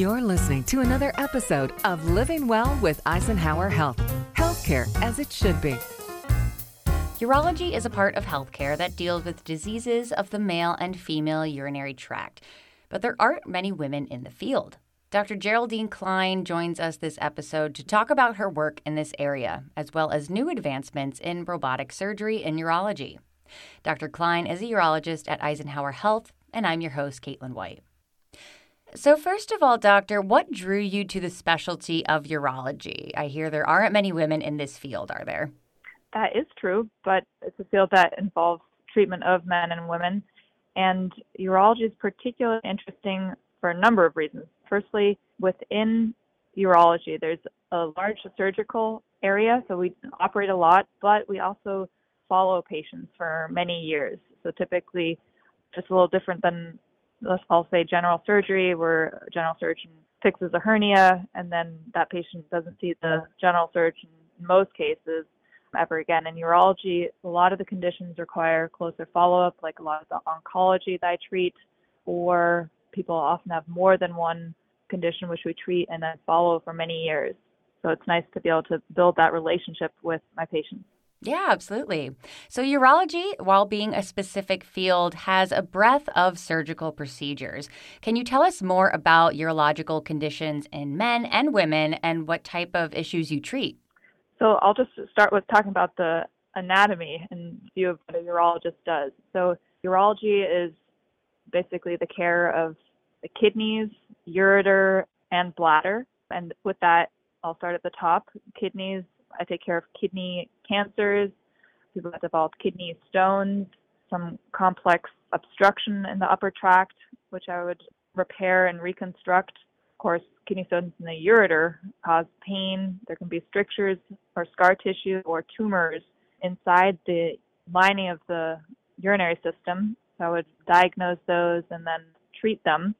You're listening to another episode of Living Well with Eisenhower Health. Healthcare as it should be. Urology is a part of healthcare that deals with diseases of the male and female urinary tract, but there aren't many women in the field. Dr. Geraldine Klein joins us this episode to talk about her work in this area, as well as new advancements in robotic surgery and urology. Dr. Klein is a urologist at Eisenhower Health, and I'm your host, Caitlin White. So, first of all, doctor, what drew you to the specialty of urology? I hear there aren't many women in this field, are there? That is true, but it's a field that involves treatment of men and women. And urology is particularly interesting for a number of reasons. Firstly, within urology, there's a large surgical area, so we operate a lot, but we also follow patients for many years. So typically, just a little different than let's I'll say general surgery, where a general surgeon fixes a hernia and then that patient doesn't see the general surgeon in most cases ever again. In urology, a lot of the conditions require closer follow up, like a lot of the oncology that I treat, or people often have more than one condition which we treat and then follow for many years. So it's nice to be able to build that relationship with my patients. Yeah, absolutely. So, urology, while being a specific field, has a breadth of surgical procedures. Can you tell us more about urological conditions in men and women and what type of issues you treat? So, I'll just start with talking about the anatomy and view of what a urologist does. So, urology is basically the care of the kidneys, ureter, and bladder. And with that, I'll start at the top. Kidneys I take care of kidney cancers, people that develop kidney stones, some complex obstruction in the upper tract, which I would repair and reconstruct. Of course, kidney stones in the ureter cause pain. There can be strictures or scar tissue or tumors inside the lining of the urinary system. So I would diagnose those and then treat them.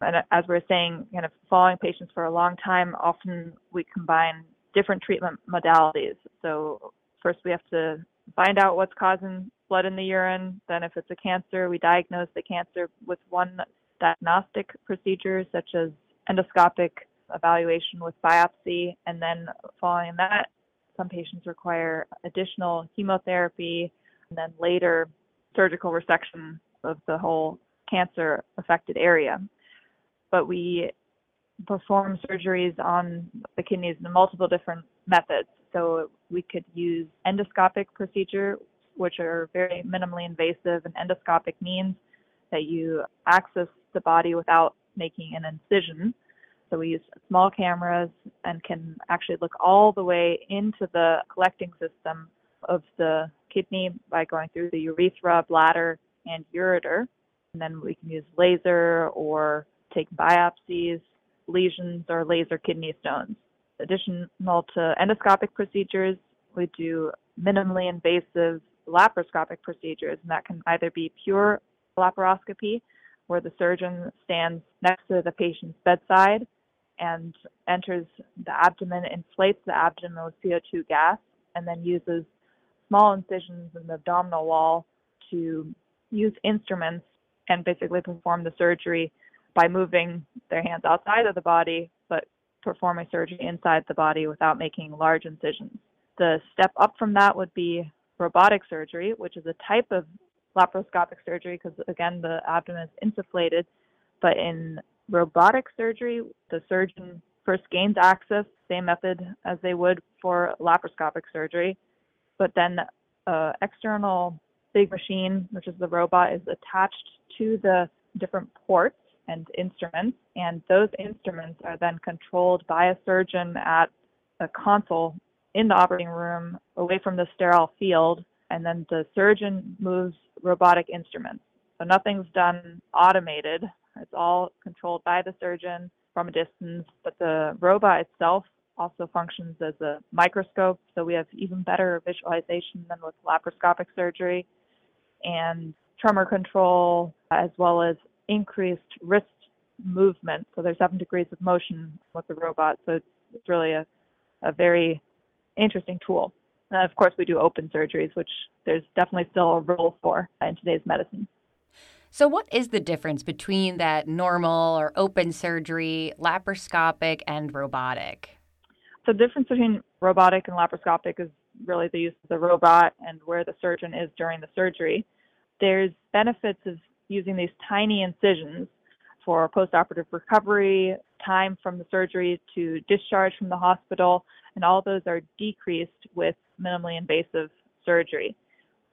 And as we are saying, kind of following patients for a long time, often we combine different treatment modalities. So first we have to find out what's causing blood in the urine. Then if it's a cancer, we diagnose the cancer with one diagnostic procedure such as endoscopic evaluation with biopsy. And then following that, some patients require additional chemotherapy and then later surgical resection of the whole cancer affected area. But we perform surgeries on the kidneys in multiple different methods. So we could use endoscopic procedure, which are very minimally invasive, and endoscopic means that you access the body without making an incision. So we use small cameras and can actually look all the way into the collecting system of the kidney by going through the urethra, bladder, and ureter. And then we can use laser or take biopsies lesions or laser kidney stones. Additional to endoscopic procedures, we do minimally invasive laparoscopic procedures, and that can either be pure laparoscopy, where the surgeon stands next to the patient's bedside and enters the abdomen, inflates the abdomen with CO2 gas, and then uses small incisions in the abdominal wall to use instruments and basically perform the surgery by moving their hands outside of the body, but performing surgery inside the body without making large incisions. The step up from that would be robotic surgery, which is a type of laparoscopic surgery because, again, the abdomen is insufflated. But in robotic surgery, the surgeon first gains access, same method as they would for laparoscopic surgery, but then an external big machine, which is the robot, is attached to the different ports and instruments, and those instruments are then controlled by a surgeon at a console in the operating room away from the sterile field, and then the surgeon moves robotic instruments. So nothing's done automated. It's all controlled by the surgeon from a distance, but the robot itself also functions as a microscope, so we have even better visualization than with laparoscopic surgery, and tremor control, as well as increased wrist movement. So there's seven degrees of motion with the robot. So it's, it's really a, a very interesting tool. And of course, we do open surgeries, which there's definitely still a role for in today's medicine. So, what is the difference between that normal or open surgery, laparoscopic, and robotic? So, the difference between robotic and laparoscopic is really the use of the robot and where the surgeon is during the surgery. There's benefits of using these tiny incisions for postoperative recovery, time from the surgery to discharge from the hospital, and all those are decreased with minimally invasive surgery.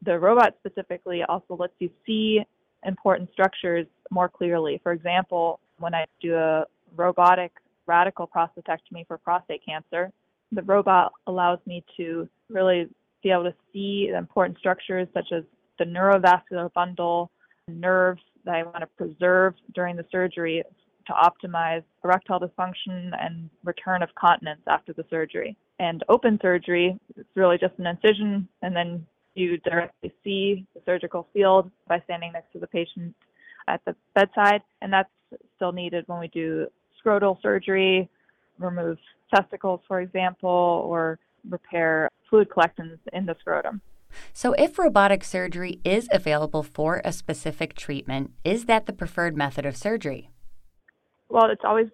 The robot specifically also lets you see important structures more clearly. For example, when I do a robotic radical prostatectomy for prostate cancer, the robot allows me to really be able to see important structures such as the neurovascular bundle, nerves that I want to preserve during the surgery to optimize erectile dysfunction and return of continence after the surgery. And open surgery, it's really just an incision, and then you directly see the surgical field by standing next to the patient at the bedside. And that's still needed when we do scrotal surgery, remove testicles, for example, or repair fluid collections in the scrotum. So, if robotic surgery is available for a specific treatment, is that the preferred method of surgery? Well, it's always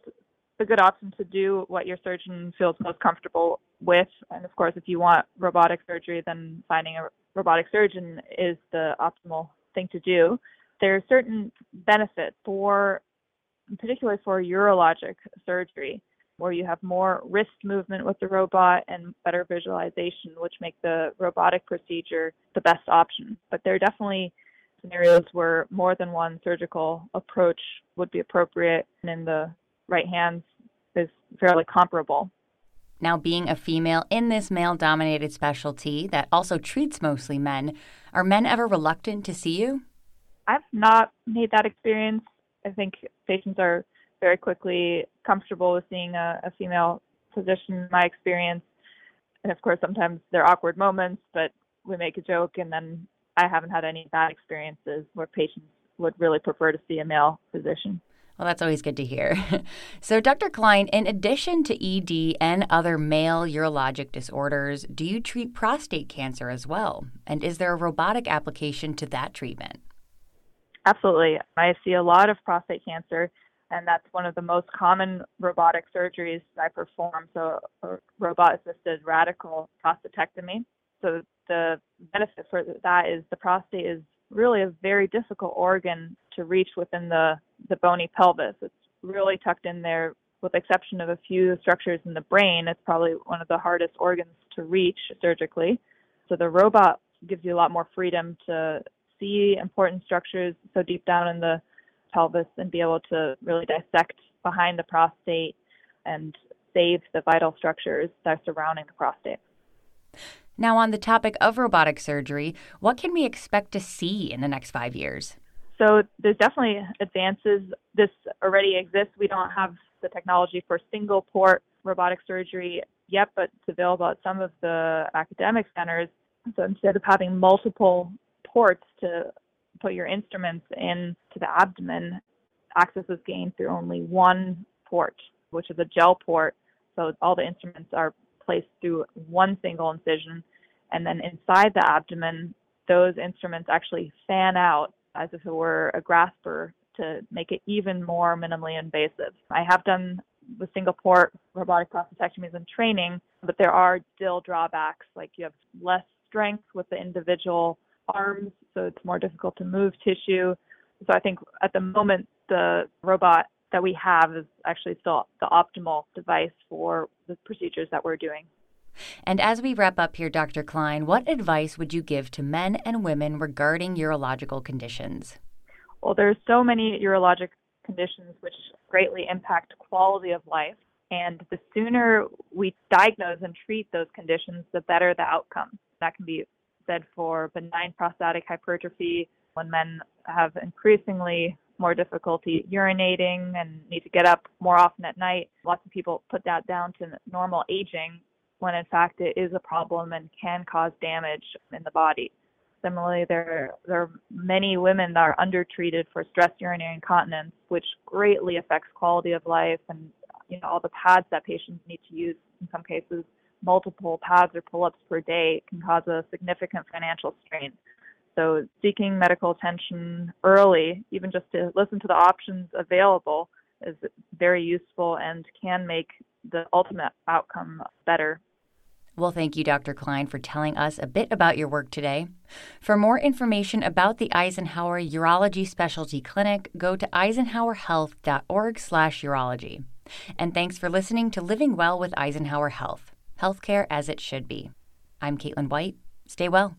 a good option to do what your surgeon feels most comfortable with. And of course, if you want robotic surgery, then finding a robotic surgeon is the optimal thing to do. There are certain benefits for, particularly for urologic surgery where you have more wrist movement with the robot and better visualization, which make the robotic procedure the best option. But there are definitely scenarios where more than one surgical approach would be appropriate, and in the right hands is fairly comparable. Now, being a female in this male dominated specialty that also treats mostly men, are men ever reluctant to see you? I've not made that experience. I think patients are very quickly comfortable with seeing a, a female physician in my experience. And of course, sometimes there are awkward moments, but we make a joke, and then I haven't had any bad experiences where patients would really prefer to see a male physician. Well, that's always good to hear. so, Dr. Klein, in addition to ED and other male urologic disorders, do you treat prostate cancer as well? And is there a robotic application to that treatment? Absolutely. I see a lot of prostate cancer and that's one of the most common robotic surgeries I perform. So, robot assisted radical prostatectomy. So, the benefit for that is the prostate is really a very difficult organ to reach within the, the bony pelvis. It's really tucked in there, with the exception of a few structures in the brain. It's probably one of the hardest organs to reach surgically. So, the robot gives you a lot more freedom to see important structures so deep down in the pelvis and be able to really dissect behind the prostate and save the vital structures that are surrounding the prostate. Now, on the topic of robotic surgery, what can we expect to see in the next five years? So, there's definitely advances. This already exists. We don't have the technology for single port robotic surgery yet, but it's available at some of the academic centers. So, instead of having multiple ports to put your instruments into the abdomen, access is gained through only one port, which is a gel port. So all the instruments are placed through one single incision. And then inside the abdomen, those instruments actually fan out as if it were a grasper to make it even more minimally invasive. I have done the single port robotic prostatectomies in training, but there are still drawbacks, like you have less strength with the individual arms, so it's more difficult to move tissue. So I think at the moment, the robot that we have is actually still the optimal device for the procedures that we're doing. And as we wrap up here, Dr. Klein, what advice would you give to men and women regarding urological conditions? Well, there's so many urologic conditions which greatly impact quality of life. And the sooner we diagnose and treat those conditions, the better the outcome. That can be said for benign prostatic hypertrophy when men have increasingly more difficulty urinating and need to get up more often at night. Lots of people put that down to normal aging when in fact it is a problem and can cause damage in the body. Similarly, there, there are many women that are undertreated for stress urinary incontinence, which greatly affects quality of life and you know all the pads that patients need to use in some cases multiple pads or pull-ups per day can cause a significant financial strain. So, seeking medical attention early, even just to listen to the options available, is very useful and can make the ultimate outcome better. Well, thank you, Dr. Klein, for telling us a bit about your work today. For more information about the Eisenhower Urology Specialty Clinic, go to eisenhowerhealth.org/urology. And thanks for listening to Living Well with Eisenhower Health, healthcare as it should be. I'm Caitlin White. Stay well.